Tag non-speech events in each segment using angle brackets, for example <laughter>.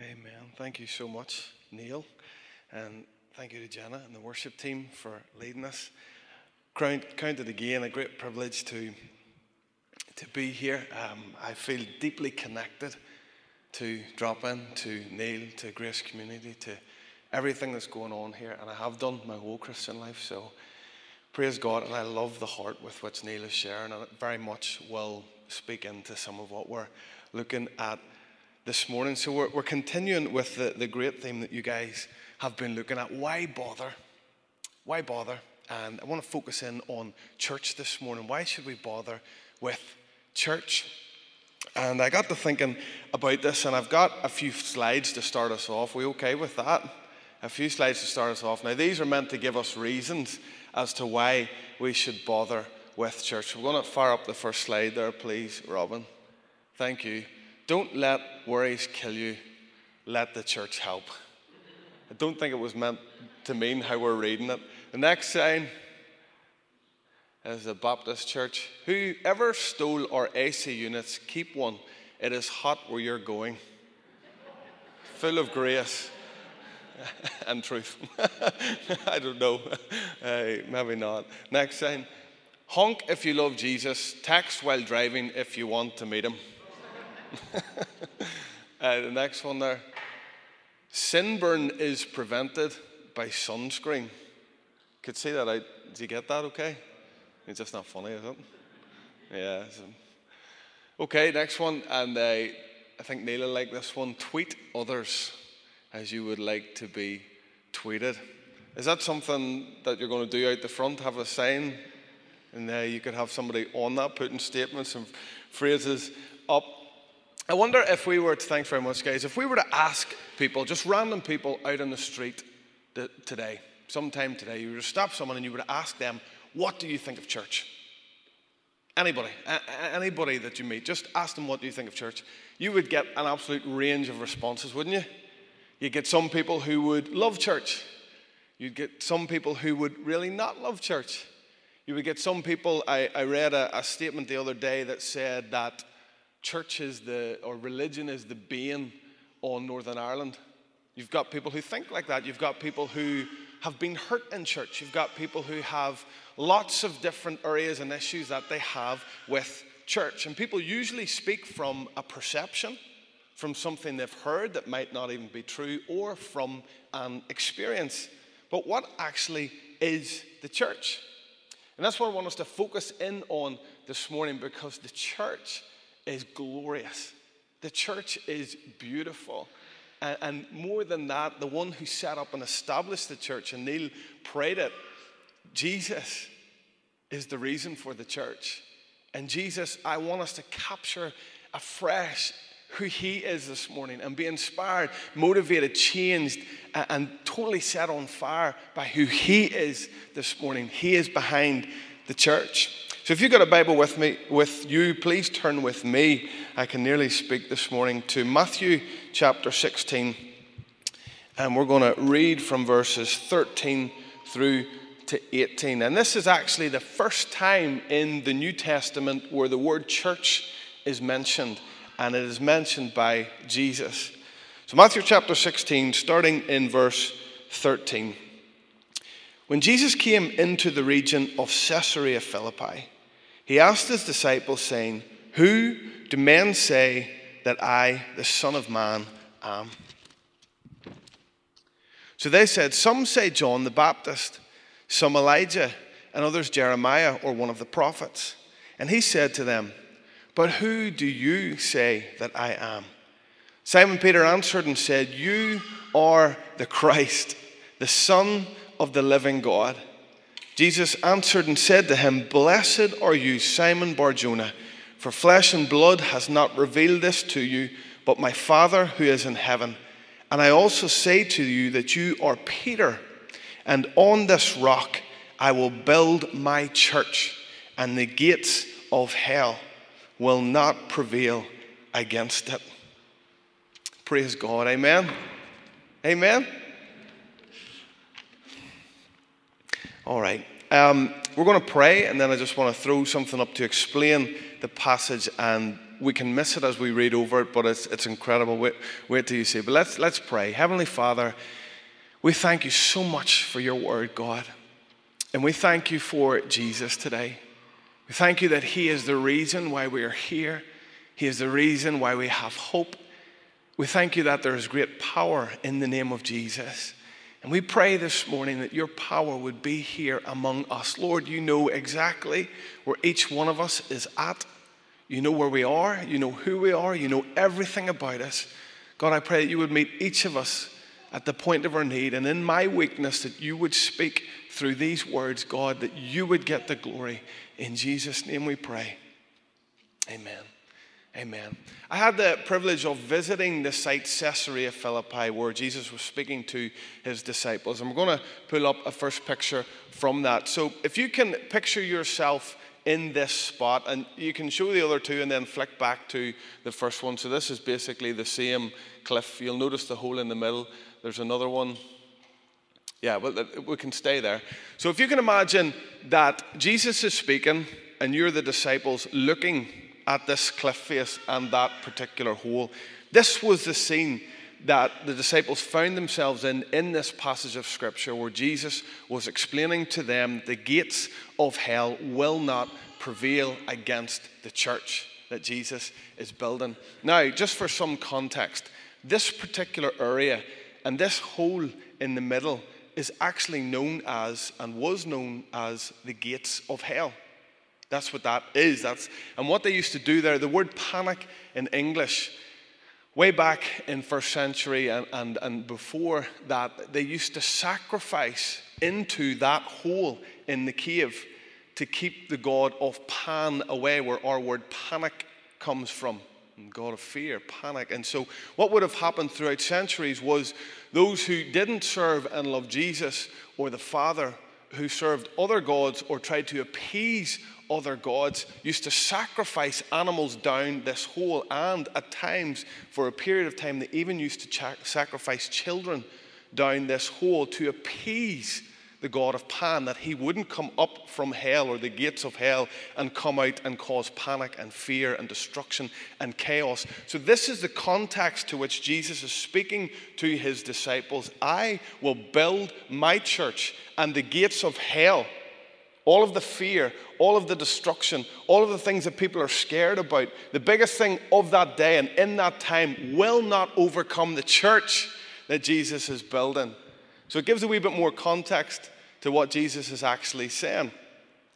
Amen. Thank you so much, Neil. And thank you to Jenna and the worship team for leading us. Count, count it again a great privilege to, to be here. Um, I feel deeply connected to drop in, to Neil, to Grace Community, to everything that's going on here. And I have done my whole Christian life. So praise God. And I love the heart with which Neil is sharing. And it very much will speak into some of what we're looking at this morning. So we're, we're continuing with the, the great theme that you guys have been looking at. Why bother? Why bother? And I want to focus in on church this morning. Why should we bother with church? And I got to thinking about this, and I've got a few slides to start us off. We okay with that? A few slides to start us off. Now, these are meant to give us reasons as to why we should bother with church. We're going to fire up the first slide there, please, Robin. Thank you. Don't let worries kill you, let the church help. I don't think it was meant to mean how we're reading it. The next sign is the Baptist church. Whoever stole our AC units, keep one. It is hot where you're going. Full of grace <laughs> and truth. <laughs> I don't know. Uh, maybe not. Next sign. Honk if you love Jesus. Text while driving if you want to meet him. <laughs> uh, the next one there. Sunburn is prevented by sunscreen. Could see that out. Did you get that okay? It's just not funny, is it? Yeah. Okay, next one. And uh, I think Neil will like this one. Tweet others as you would like to be tweeted. Is that something that you're going to do out the front? Have a sign? And uh, you could have somebody on that putting statements and phrases up I wonder if we were to, thanks very much, guys, if we were to ask people, just random people out on the street today, sometime today, you were to stop someone and you were to ask them, what do you think of church? Anybody, anybody that you meet, just ask them, what do you think of church? You would get an absolute range of responses, wouldn't you? You'd get some people who would love church. You'd get some people who would really not love church. You would get some people, I, I read a, a statement the other day that said that church is the, or religion is the bane on Northern Ireland. You've got people who think like that. You've got people who have been hurt in church. You've got people who have lots of different areas and issues that they have with church. And people usually speak from a perception, from something they've heard that might not even be true, or from an experience. But what actually is the church? And that's what I want us to focus in on this morning because the church is glorious. The church is beautiful. And, more than that, the one who set up and established the church, and Neil prayed it, Jesus is the reason for the church. And Jesus, I want us to capture afresh who he is this morning and be inspired, motivated, changed, and totally set on fire by who he is this morning. He is behind the church. So if you've got a Bible with me, with you, please turn with me. I can nearly speak this morning to Matthew chapter 16. And we're going to read from verses 13 through to 18. And this is actually the first time in the New Testament where the word church is mentioned, and it is mentioned by Jesus. So, Matthew chapter 16, starting in verse 13. When Jesus came into the region of Caesarea Philippi, he asked his disciples, saying, Who do men say that I, the Son of Man, am? So they said, Some say John the Baptist, some Elijah, and others Jeremiah or one of the prophets. And he said to them, But who do you say that I am? Simon Peter answered and said, You are the Christ, the Son of the living God. Jesus answered and said to him, Blessed are you, Simon Barjona, for flesh and blood has not revealed this to you, but my Father who is in heaven. And I also say to you that you are Peter, and on this rock I will build my church, and the gates of hell will not prevail against it. Praise God. Amen. Amen. All right. Um, we're going to pray, and then I just want to throw something up to explain the passage and we can miss it as we read over it, but it's, it's incredible. Wait, wait till you see. But let's, let's pray. Heavenly Father, we thank you so much for your word, God. And we thank you for Jesus today. We thank you that he is the reason why we are here, he is the reason why we have hope. We thank you that there is great power in the name of Jesus. And we pray this morning that your power would be here among us. Lord, you know exactly where each one of us is at. You know where we are. You know who we are. You know everything about us. God, I pray that you would meet each of us at the point of our need. And in my weakness, that you would speak through these words, God, that you would get the glory. In Jesus' name we pray. Amen. Amen. I had the privilege of visiting the site Caesarea Philippi where Jesus was speaking to his disciples. And we're going to pull up a first picture from that. So if you can picture yourself in this spot, and you can show the other two and then flick back to the first one. So this is basically the same cliff. You'll notice the hole in the middle. There's another one. Yeah, well, we can stay there. So if you can imagine that Jesus is speaking and you're the disciples looking at this cliff face and that particular hole. This was the scene that the disciples found themselves in in this passage of scripture where Jesus was explaining to them the gates of hell will not prevail against the church that Jesus is building. Now, just for some context, this particular area and this hole in the middle is actually known as and was known as the gates of hell. That's what that is. That's, and what they used to do there, the word panic in English, way back in first century and, and, and before that, they used to sacrifice into that hole in the cave to keep the god of Pan away, where our word panic comes from. God of fear, panic. And so, what would have happened throughout centuries was those who didn't serve and love Jesus or the Father, who served other gods or tried to appease other gods, used to sacrifice animals down this hole, and at times, for a period of time, they even used to sacrifice children down this hole to appease the god of Pan, that he wouldn't come up from hell or the gates of hell and come out and cause panic and fear and destruction and chaos. So, this is the context to which Jesus is speaking to his disciples. I will build my church, and the gates of hell all of the fear, all of the destruction, all of the things that people are scared about, the biggest thing of that day and in that time will not overcome the church that Jesus is building. So it gives a wee bit more context to what Jesus is actually saying.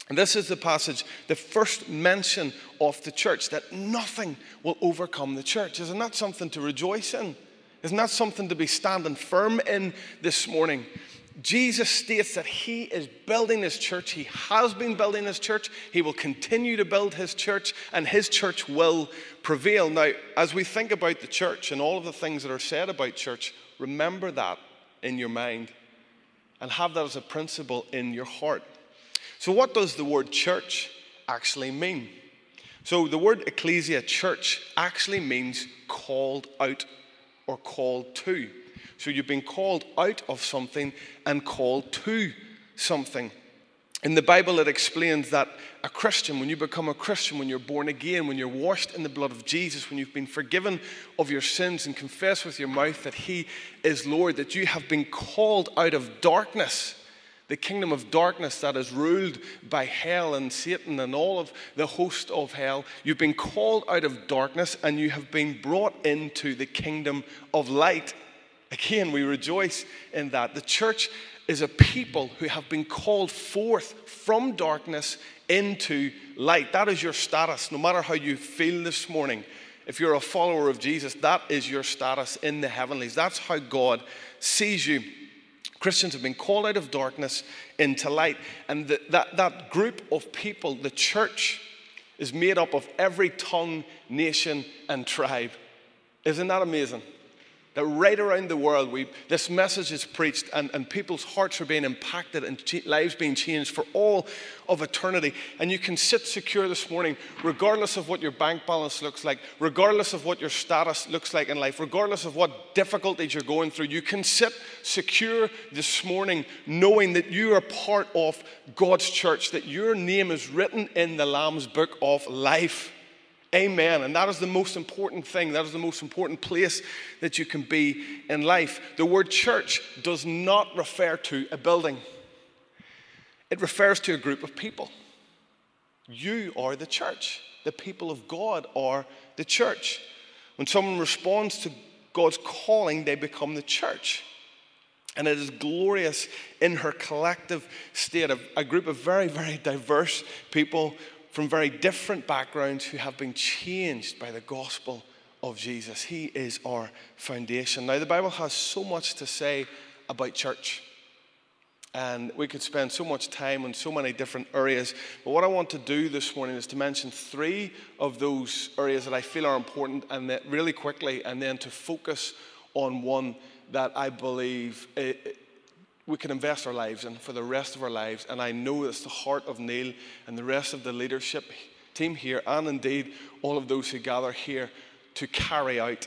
And this is the passage, the first mention of the church, that nothing will overcome the church. Isn't that something to rejoice in? Isn't that something to be standing firm in this morning? Jesus states that he is building his church. He has been building his church. He will continue to build his church, and his church will prevail. Now, as we think about the church and all of the things that are said about church, remember that in your mind and have that as a principle in your heart. So, what does the word church actually mean? So, the word ecclesia, church, actually means called out or called to. So you've been called out of something and called to something. In the Bible, it explains that a Christian, when you become a Christian, when you're born again, when you're washed in the blood of Jesus, when you've been forgiven of your sins and confess with your mouth that He is Lord, that you have been called out of darkness, the kingdom of darkness that is ruled by hell and Satan and all of the host of hell. You've been called out of darkness and you have been brought into the kingdom of light. Again, we rejoice in that. The church is a people who have been called forth from darkness into light. That is your status, no matter how you feel this morning. If you're a follower of Jesus, that is your status in the heavenlies. That's how God sees you. Christians have been called out of darkness into light. And the, that, that group of people, the church, is made up of every tongue, nation, and tribe. Isn't that amazing? That right around the world, we, this message is preached and, and people's hearts are being impacted and lives being changed for all of eternity. And you can sit secure this morning, regardless of what your bank balance looks like, regardless of what your status looks like in life, regardless of what difficulties you're going through. You can sit secure this morning knowing that you are part of God's church, that your name is written in the Lamb's book of life. Amen. And that is the most important thing. That is the most important place that you can be in life. The word church does not refer to a building, it refers to a group of people. You are the church. The people of God are the church. When someone responds to God's calling, they become the church. And it is glorious in her collective state of a group of very, very diverse people from very different backgrounds who have been changed by the gospel of Jesus. He is our foundation. Now, the Bible has so much to say about church. And we could spend so much time on so many different areas. But what I want to do this morning is to mention three of those areas that I feel are important and that really quickly, and then to focus on one that I believe we can invest our lives in for the rest of our lives. And I know it's the heart of Neil and the rest of the leadership team here, and indeed all of those who gather here to carry out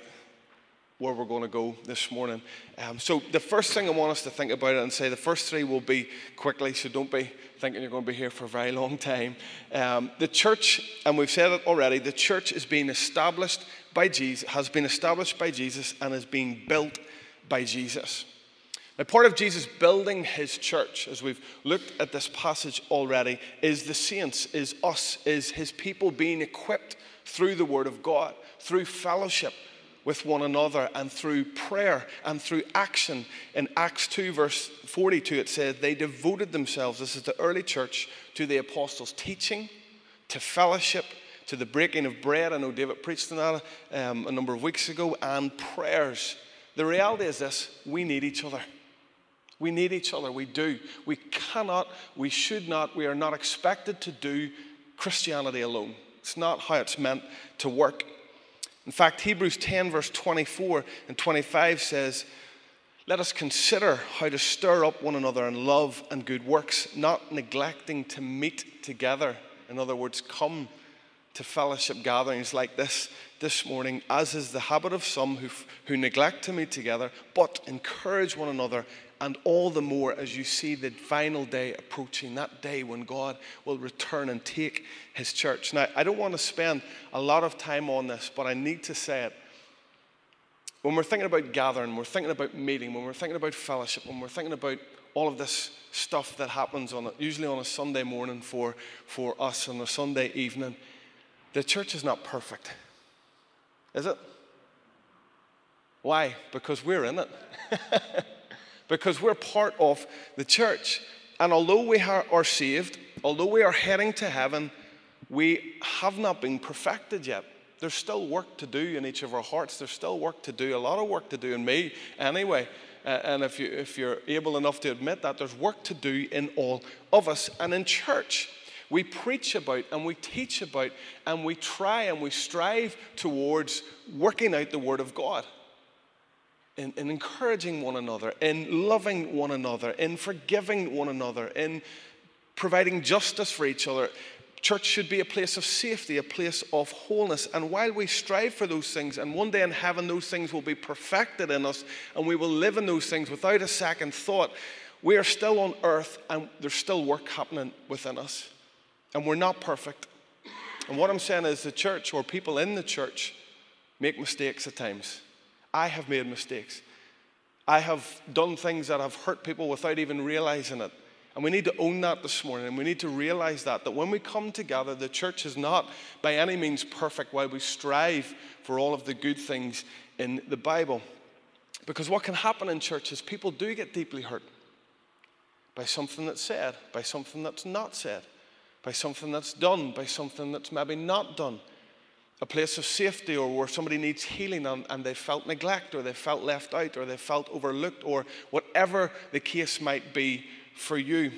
where we're going to go this morning. Um, so, the first thing I want us to think about and say the first three will be quickly, so don't be thinking you're going to be here for a very long time. Um, the church, and we've said it already, the church is being established by Jesus, has been established by Jesus, and is being built by Jesus. Now, part of Jesus building his church, as we've looked at this passage already, is the saints, is us, is his people being equipped through the word of God, through fellowship with one another and through prayer and through action. In Acts 2, verse 42, it says, They devoted themselves, this is the early church, to the apostles' teaching, to fellowship, to the breaking of bread. I know David preached on that um, a number of weeks ago, and prayers. The reality is this we need each other. We need each other. We do. We cannot, we should not, we are not expected to do Christianity alone. It's not how it's meant to work. In fact, Hebrews 10, verse 24 and 25 says, Let us consider how to stir up one another in love and good works, not neglecting to meet together. In other words, come to fellowship gatherings like this this morning, as is the habit of some who, who neglect to meet together, but encourage one another and all the more as you see the final day approaching, that day when God will return and take his church. Now, I don't want to spend a lot of time on this, but I need to say it. When we're thinking about gathering, we're thinking about meeting, when we're thinking about fellowship, when we're thinking about all of this stuff that happens on usually on a Sunday morning for, for us on a Sunday evening, the church is not perfect. Is it? Why? Because we're in it. <laughs> because we're part of the church. And although we are saved, although we are heading to heaven, we have not been perfected yet. There's still work to do in each of our hearts. There's still work to do, a lot of work to do in me anyway. And if, you, if you're able enough to admit that, there's work to do in all of us. And in church, we preach about and we teach about and we try and we strive towards working out the Word of God in, in encouraging one another, in loving one another, in forgiving one another, in providing justice for each other. Church should be a place of safety, a place of wholeness. And while we strive for those things, and one day in heaven those things will be perfected in us, and we will live in those things without a second thought, we are still on earth and there's still work happening within us. And we're not perfect. And what I'm saying is the church or people in the church make mistakes at times. I have made mistakes. I have done things that have hurt people without even realizing it. And we need to own that this morning. And we need to realize that, that when we come together, the church is not by any means perfect while we strive for all of the good things in the Bible. Because what can happen in church is people do get deeply hurt by something that's said, by something that's not said, by something that's done, by something that's maybe not done a place of safety or where somebody needs healing and, and, they felt neglect or they felt left out or they felt overlooked or whatever the case might be for you.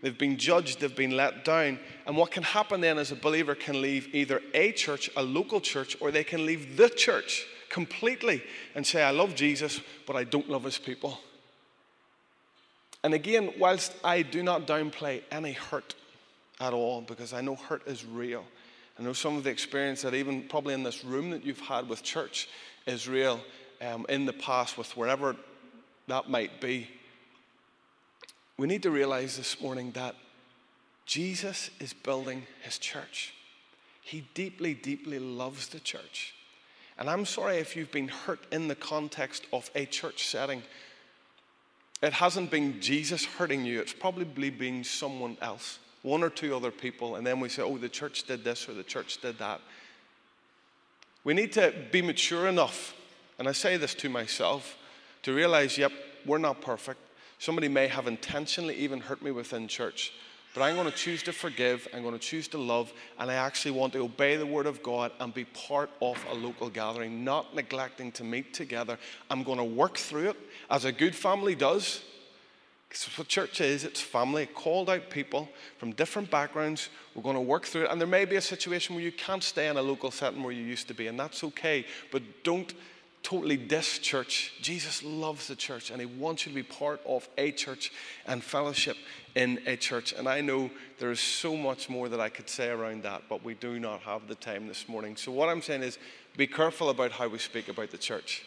They've been judged, they've been let down. And what can happen then is a believer can leave either a church, a local church, or they can leave the church completely and say, I love Jesus, but I don't love his people. And again, whilst I do not downplay any hurt at all, because I know hurt is real, I know some of the experience that even probably in this room that you've had with church is real um, in the past with wherever that might be. We need to realize this morning that Jesus is building his church. He deeply, deeply loves the church. And I'm sorry if you've been hurt in the context of a church setting. It hasn't been Jesus hurting you, it's probably been someone else, one or two other people. And then we say, oh, the church did this or the church did that. We need to be mature enough, and I say this to myself, to realize, yep, we're not perfect. Somebody may have intentionally even hurt me within church. But I'm going to choose to forgive, I'm going to choose to love, and I actually want to obey the Word of God and be part of a local gathering, not neglecting to meet together. I'm going to work through it as a good family does. Because what church is, it's family, it called out people from different backgrounds. We're going to work through it. And there may be a situation where you can't stay in a local setting where you used to be, and that's okay. But don't totally dis church. Jesus loves the church and he wants you to be part of a church and fellowship in a church. And I know there is so much more that I could say around that, but we do not have the time this morning. So, what I'm saying is be careful about how we speak about the church.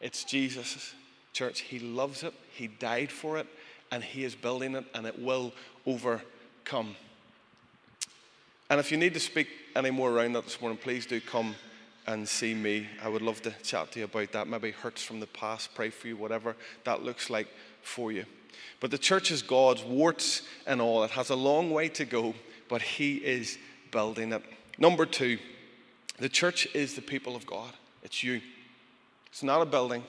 It's Jesus' church. He loves it, He died for it, and He is building it, and it will overcome. And if you need to speak any more around that this morning, please do come and see me. I would love to chat to you about that. Maybe hurts from the past, pray for you, whatever that looks like for you. But the church is God's, warts and all. It has a long way to go, but He is building it. Number two, the church is the people of God. It's you. It's not a building,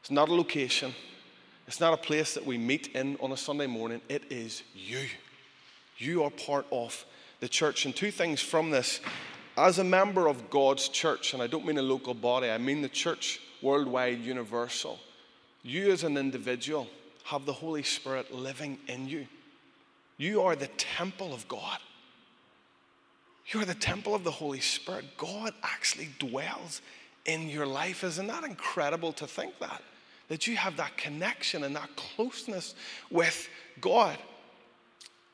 it's not a location, it's not a place that we meet in on a Sunday morning. It is you. You are part of the church. And two things from this as a member of God's church, and I don't mean a local body, I mean the church worldwide, universal, you as an individual have the Holy Spirit living in you. You are the temple of God. You are the temple of the Holy Spirit. God actually dwells in your life. Isn't that incredible to think that? That you have that connection and that closeness with God.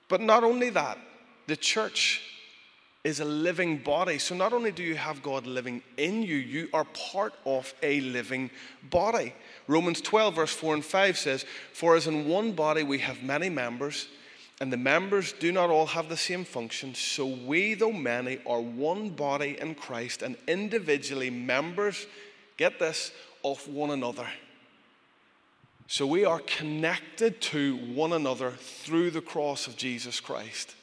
But not only that, the church is a living body. So not only do you have God living in you, you are part of a living body. Romans 12, verse 4 and 5 says, For as in one body we have many members, and the members do not all have the same function, so we, though many, are one body in Christ and individually members, get this, of one another. So we are connected to one another through the cross of Jesus Christ.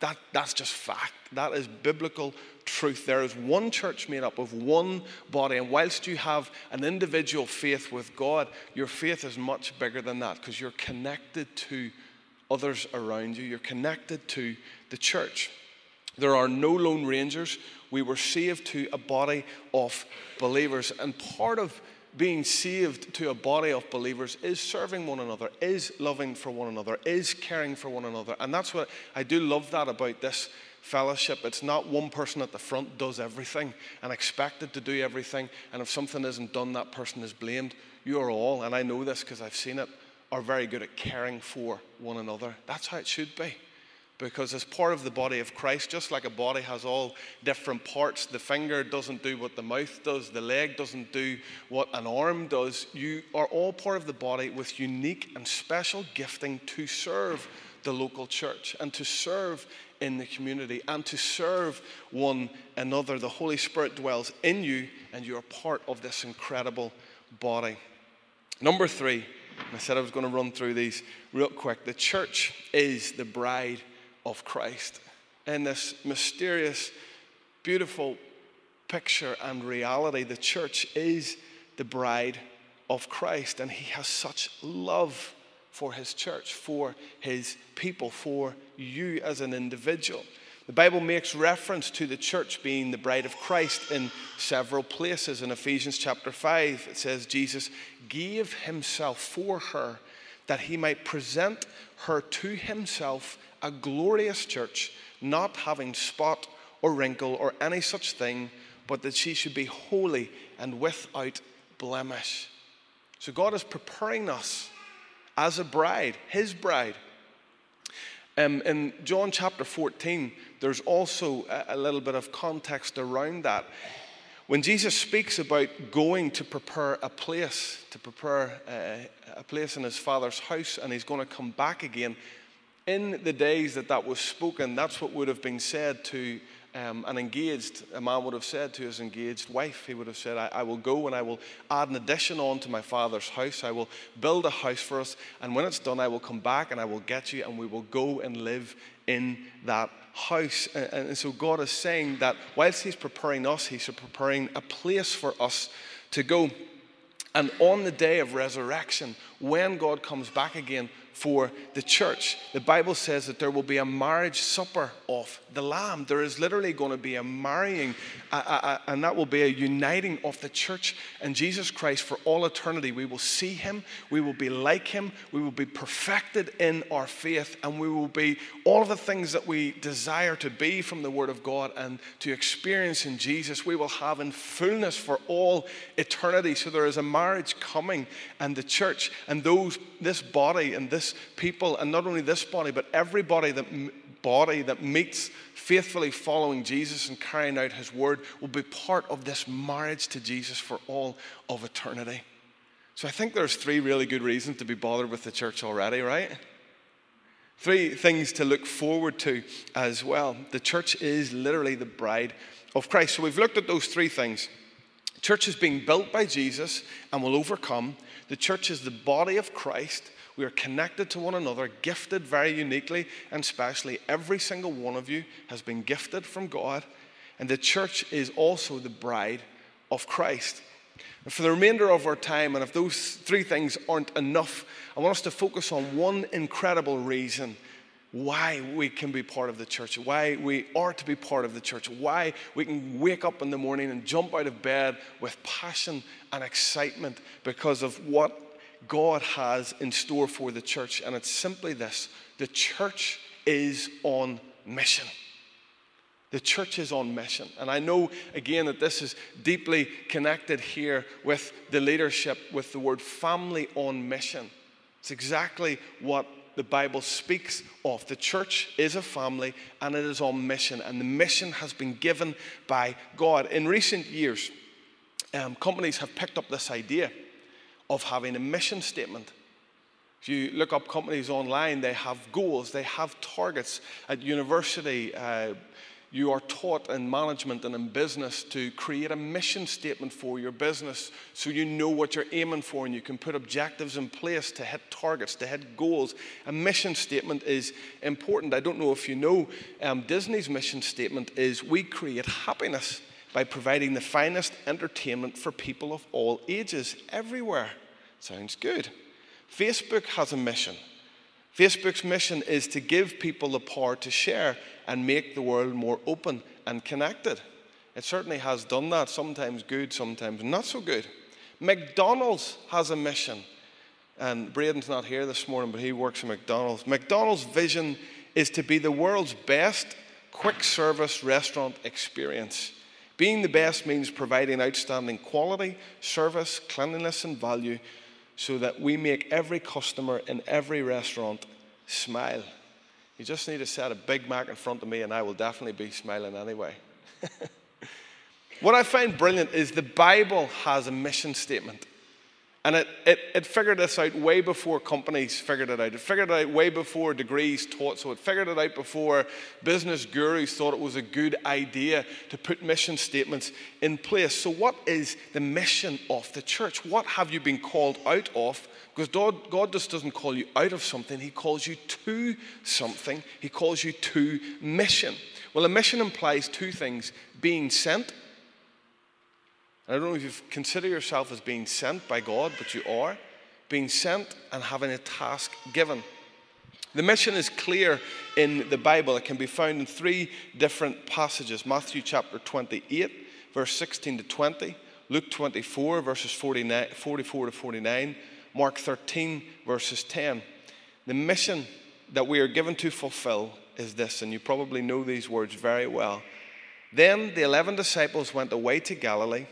That, that's just fact. That is biblical truth. There is one church made up of one body. And whilst you have an individual faith with God, your faith is much bigger than that because you're connected to others around you, you're connected to the church. There are no lone rangers. We were saved to a body of believers. And part of being saved to a body of believers is serving one another, is loving for one another, is caring for one another. And that's what I do love that about this fellowship. It's not one person at the front does everything and expected to do everything. And if something isn't done, that person is blamed. You are all, and I know this because I've seen it, are very good at caring for one another. That's how it should be because as part of the body of Christ, just like a body has all different parts, the finger doesn't do what the mouth does, the leg doesn't do what an arm does. You are all part of the body with unique and special gifting to serve the local church and to serve in the community and to serve one another. The Holy Spirit dwells in you, and you are part of this incredible body. Number three, I said I was going to run through these real quick. The church is the bride of Christ. In this mysterious, beautiful picture and reality, the church is the bride of Christ, and He has such love for His church, for His people, for you as an individual. The Bible makes reference to the church being the bride of Christ in several places. In Ephesians chapter 5, it says, Jesus gave himself for her that he might present her to himself a glorious church, not having spot or wrinkle or any such thing, but that she should be holy and without blemish. So God is preparing us as a bride, his bride. Um, in John chapter 14, there's also a, a little bit of context around that. When Jesus speaks about going to prepare a place, to prepare a, uh, a place in his Father's house, and he's going to come back again, In the days that that was spoken, that's what would have been said to um, an engaged, a man would have said to his engaged wife, he would have said, I, I, will go and I will add an addition on to my father's house. I will build a house for us. And when it's done, I will come back and I will get you and we will go and live in that house. And, and so God is saying that whilst He's preparing us, He's preparing a place for us to go. And on the day of resurrection, when God comes back again, for the church. The Bible says that there will be a marriage supper of the Lamb. There is literally going to be a marrying, a, a, a, and that will be a uniting of the church and Jesus Christ for all eternity. We will see Him, we will be like Him, we will be perfected in our faith, and we will be all of the things that we desire to be from the Word of God and to experience in Jesus, we will have in fullness for all eternity. So there is a marriage coming, and the church and those, this body and this this people, and not only this body, but everybody that body that meets faithfully following Jesus and carrying out his word will be part of this marriage to Jesus for all of eternity. So I think there's three really good reasons to be bothered with the church already, right? Three things to look forward to as well. The church is literally the bride of Christ. So we've looked at those three things. church is being built by Jesus and will overcome. The church is the body of Christ we are connected to one another, gifted very uniquely and specially. Every single one of you has been gifted from God, and the church is also the bride of Christ. And for the remainder of our time, and if those three things aren't enough, I want us to focus on one incredible reason why we can be part of the church, why we are to be part of the church, why we can wake up in the morning and jump out of bed with passion and excitement because of what God has in store for the church. And it's simply this the church is on mission. The church is on mission. And I know, again, that this is deeply connected here with the leadership, with the word family on mission. It's exactly what the Bible speaks of. The church is a family and it is on mission, and the mission has been given by God. In recent years, um, companies have picked up this idea of having a mission statement. If you look up companies online, they have goals, they have targets. At university, uh, you are taught in management and in business to create a mission statement for your business so you know what you're aiming for and you can put objectives in place to hit targets, to hit goals. A mission statement is important. I don't know if you know, um, Disney's mission statement is we create happiness by providing the finest entertainment for people of all ages everywhere. Sounds good. Facebook has a mission. Facebook's mission is to give people the power to share and make the world more open and connected. It certainly has done that, sometimes good, sometimes not so good. McDonald's has a mission. And Braden's not here this morning, but he works at McDonald's. McDonald's vision is to be the world's best quick service restaurant experience. Being the best means providing outstanding quality, service, cleanliness, and value so that we make every customer in every restaurant smile. You just need to set a Big Mac in front of me, and I will definitely be smiling anyway. <laughs> what I find brilliant is the Bible has a mission statement. And it, it, it figured this out way before companies figured it out. It figured it out way before degrees taught. So it figured it out before business gurus thought it was a good idea to put mission statements in place. So, what is the mission of the church? What have you been called out of? Because God, God just doesn't call you out of something, He calls you to something. He calls you to mission. Well, a mission implies two things being sent I don't know if you consider yourself as being sent by God, but you are being sent and having a task given. The mission is clear in the Bible. It can be found in three different passages Matthew chapter 28, verse 16 to 20, Luke 24, verses 44 to 49, Mark 13, verses 10. The mission that we are given to fulfill is this, and you probably know these words very well. Then the eleven disciples went away to Galilee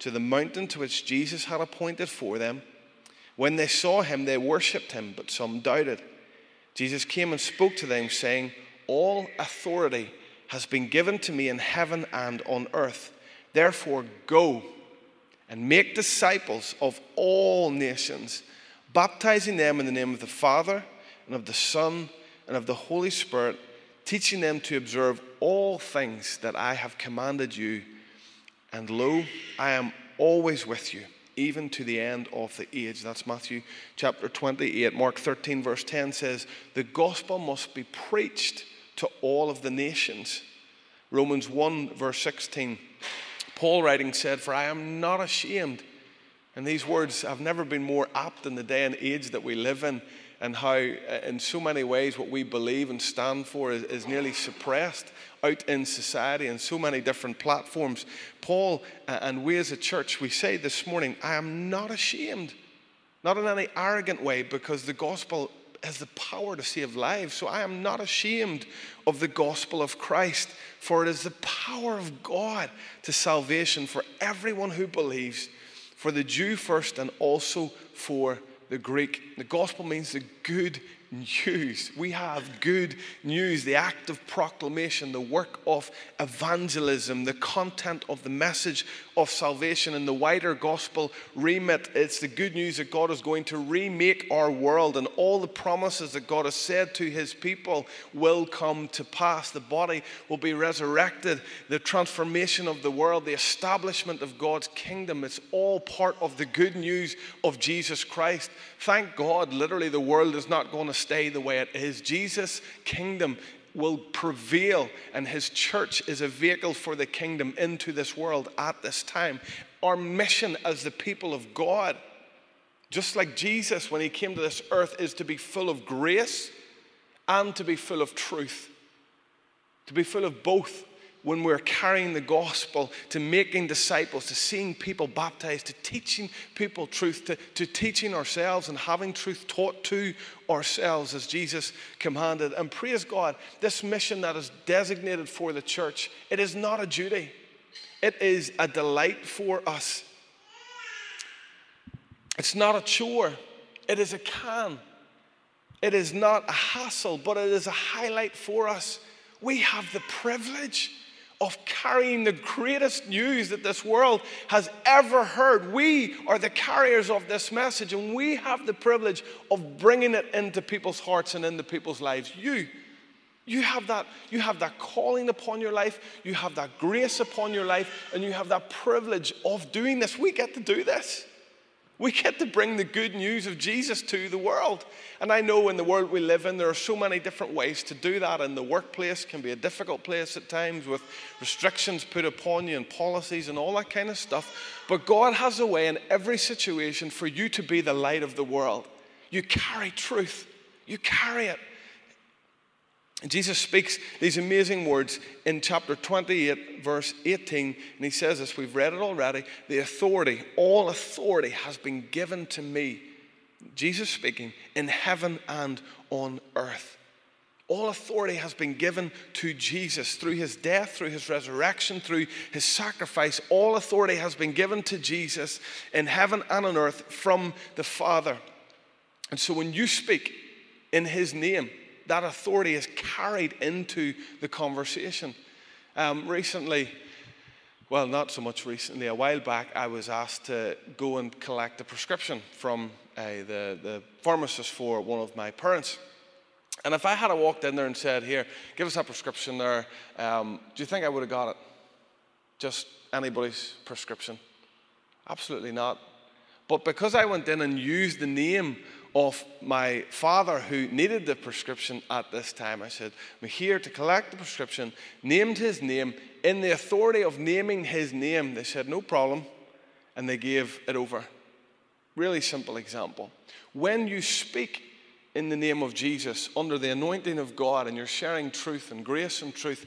to the mountain to which Jesus had appointed for them. When they saw him, they worshipped him, but some doubted. Jesus came and spoke to them, saying, All authority has been given to me in heaven and on earth. Therefore, go and make disciples of all nations, baptizing them in the name of the Father and of the Son and of the Holy Spirit, teaching them to observe all things that I have commanded you. And lo, I am always with you, even to the end of the age. That's Matthew chapter 28. Mark 13, verse 10 says, The gospel must be preached to all of the nations. Romans 1, verse 16, Paul writing said, For I am not ashamed. And these words have never been more apt in the day and age that we live in, and how, uh, in so many ways, what we believe and stand for is, is nearly suppressed out in society and so many different platforms. Paul and we as a church, we say this morning, I am not ashamed, not in any arrogant way, because the gospel has the power to save lives. So I am not ashamed of the gospel of Christ, for it is the power of God to salvation for everyone who believes, for the Jew first and also for the Greek. The gospel means the good news. We have good news, the act of proclamation, the work of evangelism, the content of the message of salvation in the wider gospel remit. It's the good news that God is going to remake our world and all the promises that God has said to his people will come to pass. The body will be resurrected, the transformation of the world, the establishment of God's kingdom. It's all part of the good news of Jesus Christ. Thank God, literally, the world is not going to stay the way it is. Jesus' kingdom will prevail, and his church is a vehicle for the kingdom into this world at this time. Our mission as the people of God, just like Jesus when he came to this earth, is to be full of grace and to be full of truth, to be full of both when we're carrying the gospel, to making disciples, to seeing people baptized, to teaching people truth, to, to teaching ourselves and having truth taught to ourselves as Jesus commanded. And praise God, this mission that is designated for the church, it is not a duty, it is a delight for us. It's not a chore, it is a can. It is not a hassle, but it is a highlight for us. We have the privilege of carrying the greatest news that this world has ever heard. We are the carriers of this message, and we have the privilege of bringing it into people's hearts and into people's lives. You, you have that, you have that calling upon your life, you have that grace upon your life, and you have that privilege of doing this. We get to do this. We get to bring the good news of Jesus to the world. And I know in the world we live in, there are so many different ways to do that. And the workplace can be a difficult place at times with restrictions put upon you and policies and all that kind of stuff. But God has a way in every situation for you to be the light of the world. You carry truth, you carry it. And Jesus speaks these amazing words in chapter 28, verse 18, and he says this, we've read it already. The authority, all authority has been given to me, Jesus speaking, in heaven and on earth. All authority has been given to Jesus through his death, through his resurrection, through his sacrifice. All authority has been given to Jesus in heaven and on earth from the Father. And so when you speak in his name, that authority is carried into the conversation. Um, recently, well, not so much recently, a while back, I was asked to go and collect a prescription from uh, the, the pharmacist for one of my parents. And if I had walked in there and said, Here, give us a prescription there, um, do you think I would have got it? Just anybody's prescription? Absolutely not. But because I went in and used the name of my father who needed the prescription at this time. I said, I'm here to collect the prescription, named his name. In the authority of naming his name, they said, No problem. And they gave it over. Really simple example. When you speak in the name of Jesus, under the anointing of God, and you're sharing truth and grace and truth,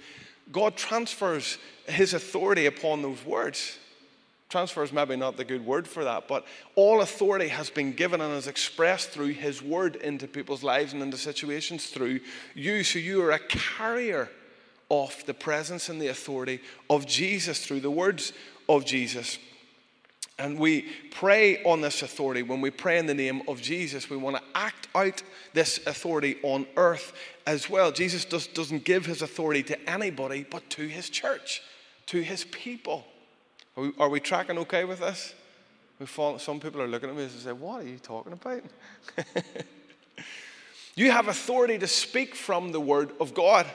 God transfers his authority upon those words. Transfer is maybe not the good word for that, but all authority has been given and is expressed through His word into people's lives and into situations through you. So you are a carrier of the presence and the authority of Jesus through the words of Jesus. And we pray on this authority. When we pray in the name of Jesus, we want to act out this authority on earth as well. Jesus just doesn't give his authority to anybody, but to his church, to his people. Are we, are we tracking okay with this? We fall, some people are looking at me and say, What are you talking about? <laughs> You have authority to speak from the Word of God,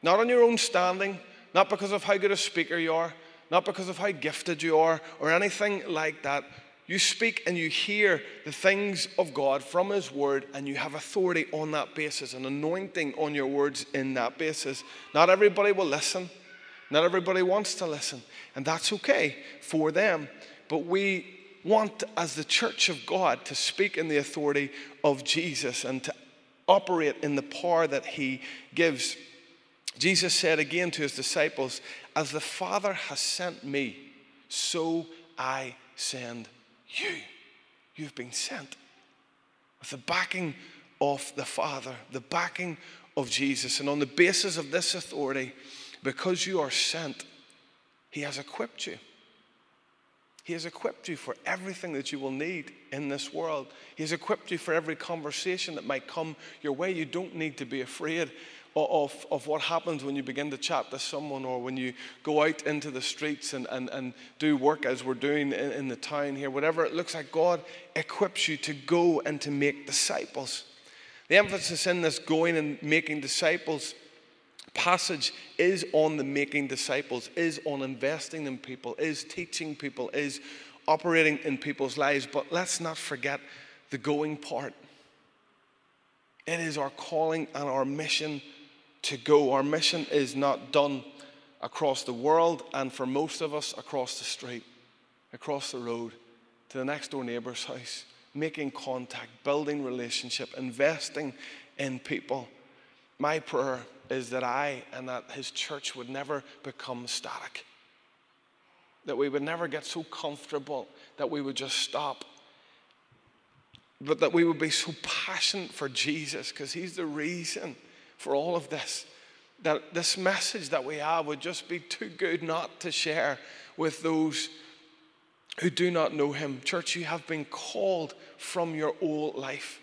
not on your own standing, not because of how good a speaker you are, not because of how gifted you are, or anything like that. You speak and you hear the things of God from His Word, and you have authority on that basis, an anointing on your words in that basis. Not everybody will listen, not everybody wants to listen, and that's okay for them. But we want, as the church of God, to speak in the authority of Jesus and to operate in the power that he gives. Jesus said again to his disciples, As the Father has sent me, so I send you. You've been sent with the backing of the Father, the backing of Jesus. And on the basis of this authority, because you are sent, He has equipped you. He has equipped you for everything that you will need in this world. He has equipped you for every conversation that might come your way. You don't need to be afraid of, of what happens when you begin to chat to someone or when you go out into the streets and, and, and do work as we're doing in, in the town here. Whatever it looks like, God equips you to go and to make disciples. The emphasis in this going and making disciples passage is on the making disciples, is on investing in people, is teaching people, is operating in people's lives. But let's not forget the going part. It is our calling and our mission to go. Our mission is not done across the world, and for most of us, across the street, across the road, to the next door neighbor's house, making contact, building relationship, investing in people. My prayer is that I and that his church would never become static. That we would never get so comfortable that we would just stop. But that we would be so passionate for Jesus because he's the reason for all of this. That this message that we have would just be too good not to share with those who do not know him. Church, you have been called from your old life.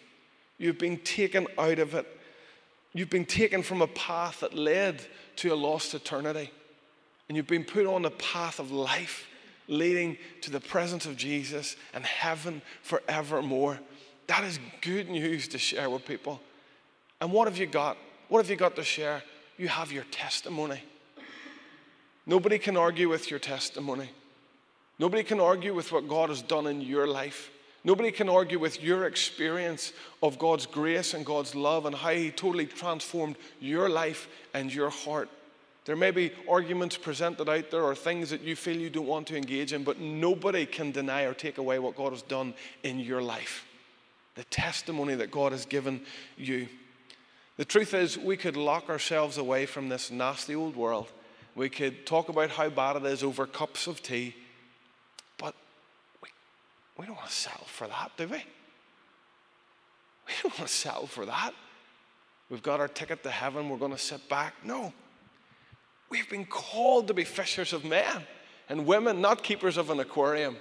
You've been taken out of it You've been taken from a path that led to a lost eternity. And you've been put on a path of life leading to the presence of Jesus and heaven forevermore. That is good news to share with people. And what have you got? What have you got to share? You have your testimony. Nobody can argue with your testimony. Nobody can argue with what God has done in your life. Nobody can argue with your experience of God's grace and God's love and how He totally transformed your life and your heart. There may be arguments presented out there or things that you feel you don't want to engage in, but nobody can deny or take away what God has done in your life. The testimony that God has given you. The truth is, we could lock ourselves away from this nasty old world. We could talk about how bad it is over cups of tea we don't want to settle for that, do we? We don't want to settle for that. We've got our ticket to heaven, we're going to sit back. No. We've been called to be fishers of men and women, not keepers of an aquarium.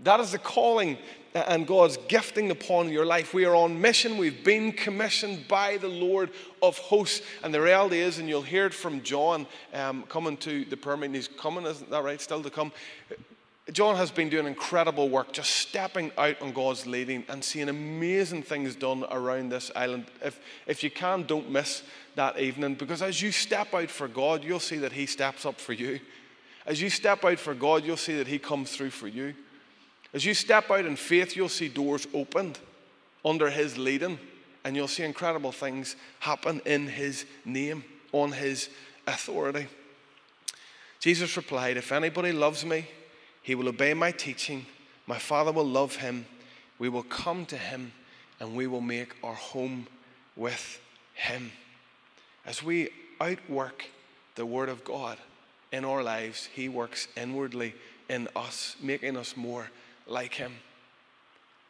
That is the calling and God's gifting upon your life. We are on mission. We've been commissioned by the Lord of hosts. And the reality is, and you'll hear it from John um, coming to the permit, he's coming, isn't that right? Still to come. John has been doing incredible work, just stepping out on God's leading and seeing amazing things done around this island. If, if you can, don't miss that evening because as you step out for God, you'll see that He steps up for you. As you step out for God, you'll see that He comes through for you. As you step out in faith, you'll see doors opened under His leading and you'll see incredible things happen in His name, on His authority. Jesus replied, If anybody loves me, he will obey my teaching. My Father will love him. We will come to him and we will make our home with him. As we outwork the Word of God in our lives, He works inwardly in us, making us more like Him.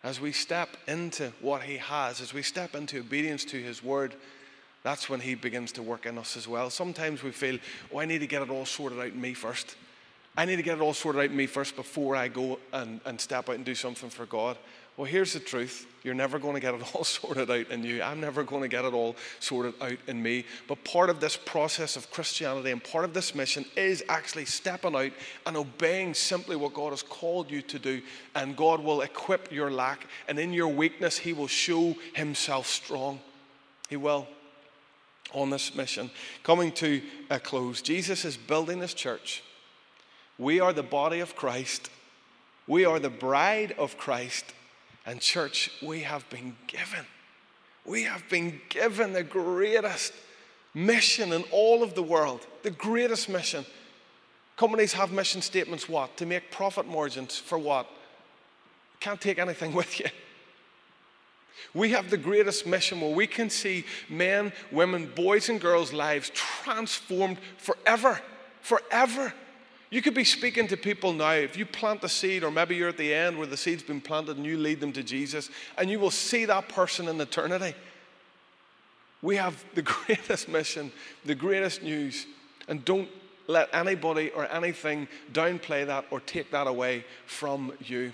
As we step into what He has, as we step into obedience to His Word, that's when He begins to work in us as well. Sometimes we feel, oh, I need to get it all sorted out in me first. I need to get it all sorted out in me first before I go and, and step out and do something for God. Well, here's the truth. You're never going to get it <laughs> all sorted out in you. I'm never going to get it all sorted out in me. But part of this process of Christianity and part of this mission is actually stepping out and obeying simply what God has called you to do. And God will equip your lack. And in your weakness, He will show Himself strong. He will on this mission. Coming to a close, Jesus is building his church. We are the body of Christ. We are the bride of Christ. And, church, we have been given. We have been given the greatest mission in all of the world. The greatest mission. Companies have mission statements what? To make profit margins for what? Can't take anything <laughs> with you. We have the greatest mission where we can see men, women, boys, and girls' lives transformed forever. Forever. You could be speaking to people now. If you plant a seed, or maybe you're at the end where the seed's been planted and you lead them to Jesus, and you will see that person in eternity. We have the <laughs> greatest mission, the greatest news, and don't let anybody or anything downplay that or take that away from you.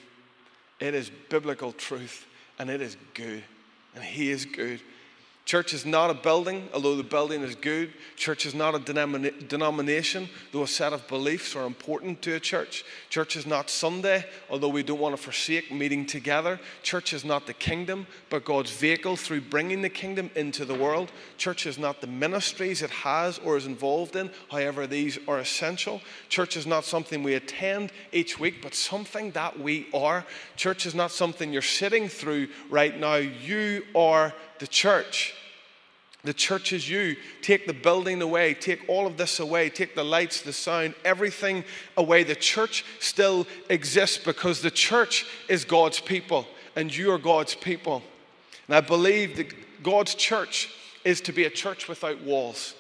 It is biblical truth and it is good. And He is good. Church is not a building, although the building is good. Church is not a denomina- denomination, though a set of beliefs are important to a church. Church is not Sunday, although we don't want to forsake meeting together. Church is not the kingdom, but God's vehicle through bringing the kingdom into the world. Church is not the ministries it has or is involved in, however, these are essential. Church is not something we attend each week, but something that we are. Church is not something you're sitting through right now. You are the church. The church is you. Take the building away, take all of this away, take the lights, the sound, everything away. The church still exists because the church is God's people and you are God's people. And I believe that God's church is to be a church without walls.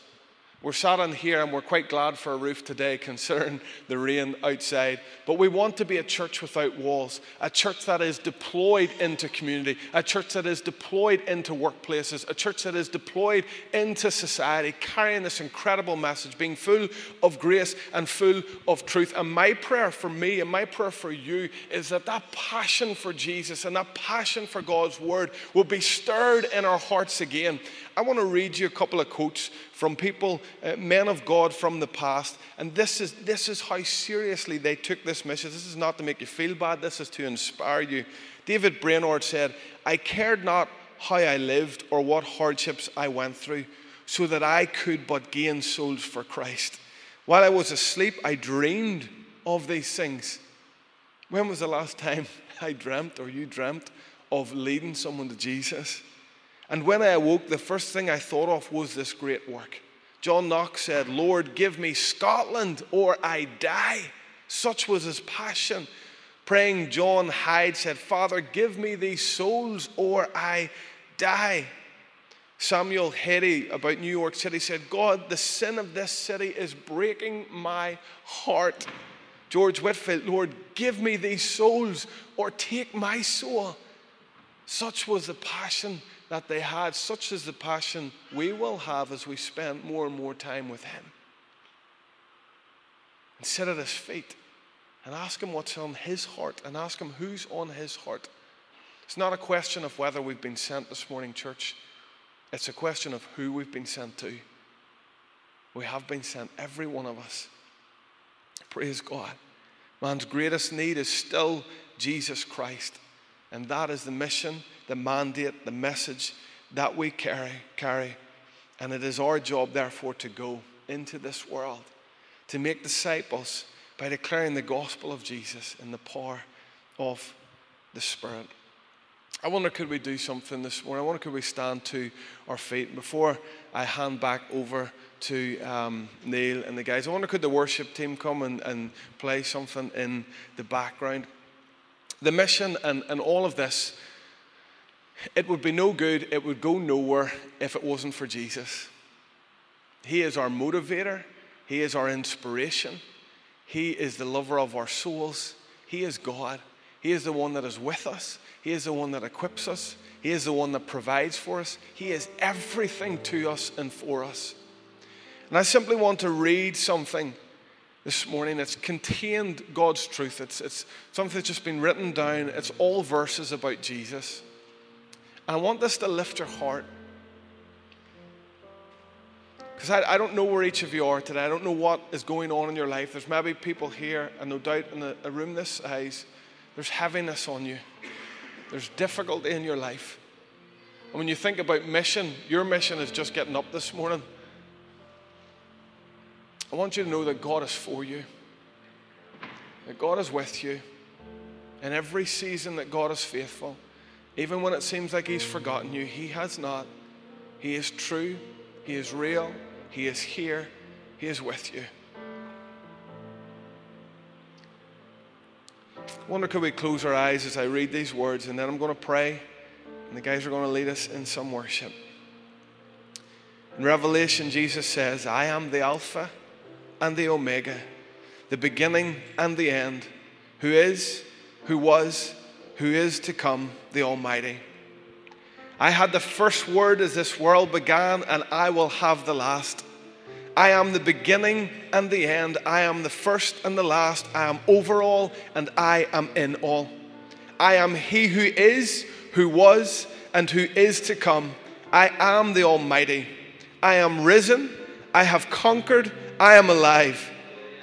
We're sat in here and we're quite glad for a roof today, <laughs> considering the rain outside. But we want to be a church without walls, a church that is deployed into community, a church that is deployed into workplaces, a church that is deployed into society, carrying this incredible message, being full of grace and full of truth. And my prayer for me and my prayer for you is that that passion for Jesus and that passion for God's word will be stirred in our hearts again. I want to read you a couple of quotes from people, uh, men of God from the past. And this is, this is how seriously they took this mission. This is not to make you feel bad, this is to inspire you. David Brainerd said, I cared not how I lived or what hardships I went through, so that I could but gain souls for Christ. While I was asleep, I dreamed of these things. When was the last <laughs> time I dreamt or you dreamt of leading someone to Jesus? And when I awoke, the first thing I thought of was this great work. John Knox said, Lord, give me Scotland or I die. Such was his passion. Praying, John Hyde said, Father, give me these souls or I die. Samuel Hadley about New York City said, God, the sin of this city is breaking my heart. George Whitefield, Lord, give me these souls or take my soul. Such was the passion that they had, such is the passion we will have as we spend more and more time with Him. And sit at His feet and ask Him what's on His heart and ask Him who's on His heart. It's not a question of whether we've been sent this morning, church. It's a question of who we've been sent to. We have been sent, every one of us. Praise God. Man's greatest need is still Jesus Christ. And that is the mission the mandate, the message that we carry, carry. And it is our job, therefore, to go into this world, to make disciples by declaring the gospel of Jesus in the power of the Spirit. I wonder, could we do something this morning? I wonder, could we stand to our feet? Before I hand back over to um, Neil and the guys, I wonder, could the worship team come and, and play something in the background? The mission and, and all of this it would be no good, it would go nowhere if it wasn't for Jesus. He is our motivator, He is our inspiration, He is the lover of our souls, He is God. He is the one that is with us, He is the one that equips us, He is the one that provides for us, He is everything to us and for us. And I simply want to read something this morning. It's contained God's truth. It's, it's something that's just been written down. It's all verses about Jesus. And I want this to lift your heart. Because I, I, don't know where each of you are today. I don't know what is going on in your life. There's maybe people here, and no doubt in a, a room this size, there's heaviness on you, there's difficulty in your life. And when you think about mission, your mission is just getting up this morning. I want you to know that God is for you, that God is with you. In every season, that God is faithful. Even when it seems like He's forgotten you, He has not. He is true, He is real, He is here, He is with you. I wonder could we close our eyes as I read these words and then I'm going to pray and the guys are going to lead us in some worship. In Revelation, Jesus says, I am the Alpha and the Omega, the beginning and the end, who is, who was, who is to come, the Almighty. I had the first word as this world began, and I will have the last. I am the beginning and the end. I am the first and the last. I am over all, and I am in all. I am He who is, who was, and who is to come. I am the Almighty. I am risen. I have conquered. I am alive.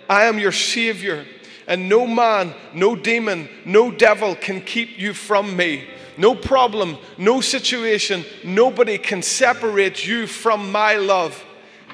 I am your Savior. And no man, no demon, no devil can keep you from me. No problem, no situation, nobody can separate you from my love.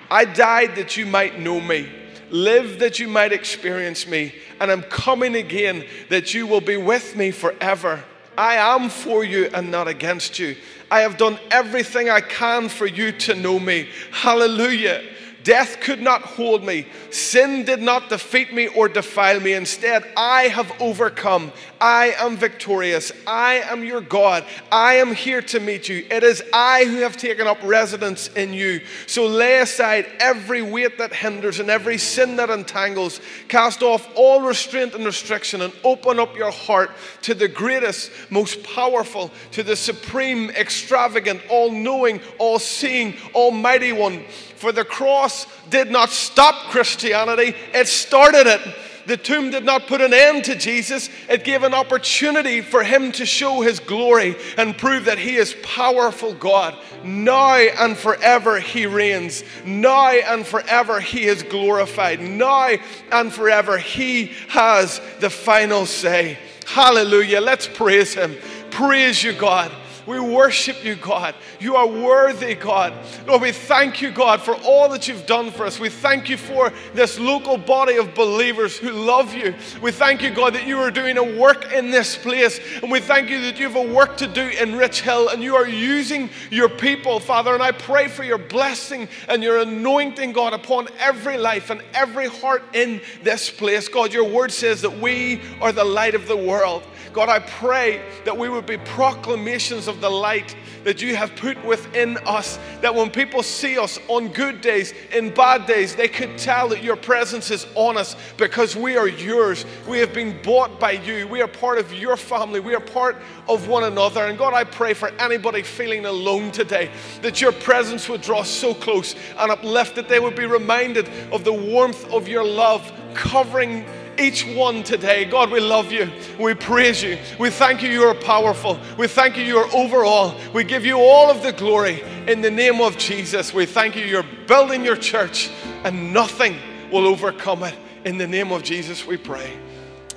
I died that you might know me, live that you might experience me, and I'm coming again that you will be with me forever. I am for you and not against you. I have done everything I can for you to know me. Hallelujah. Death could not hold me. Sin did not defeat me or defile me. Instead, I have overcome. I am victorious. I am your God. I am here to meet you. It is I who have taken up residence in you. So lay aside every weight that hinders and every sin that entangles. Cast off all restraint and restriction and open up your heart to the greatest, most powerful, to the supreme, extravagant, all knowing, all seeing, almighty one. For the cross did not stop Christianity, it started it. The tomb did not put an end to Jesus, it gave an opportunity for him to show his glory and prove that he is powerful God. Now and forever he reigns. Now and forever he is glorified. Now and forever he has the final say. Hallelujah. Let's praise him. Praise you, God. We worship you, God. You are worthy, God. Lord, we thank you, God, for all that you've done for us. We thank you for this local body of believers who love you. We thank you, God, that you are doing a work in this place. And we thank you that you have a work to do in Rich Hill and you are using your people, Father. And I pray for your blessing and your anointing, God, upon every life and every heart in this place. God, your word says that we are the light of the world. God, I pray that we would be proclamations of the light that you have put within us. That when people see us on good days, in bad days, they could tell that your presence is on us because we are yours. We have been bought by you. We are part of your family. We are part of one another. And God, I pray for anybody feeling alone today that your presence would draw so close and uplift that they would be reminded of the warmth of your love covering each one today. God, we love you. We praise you. We thank you, you are powerful. We thank you, you are overall. We give you all of the glory in the name of Jesus. We thank you, you're building your church and nothing will overcome it. In the name of Jesus, we pray.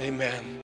Amen.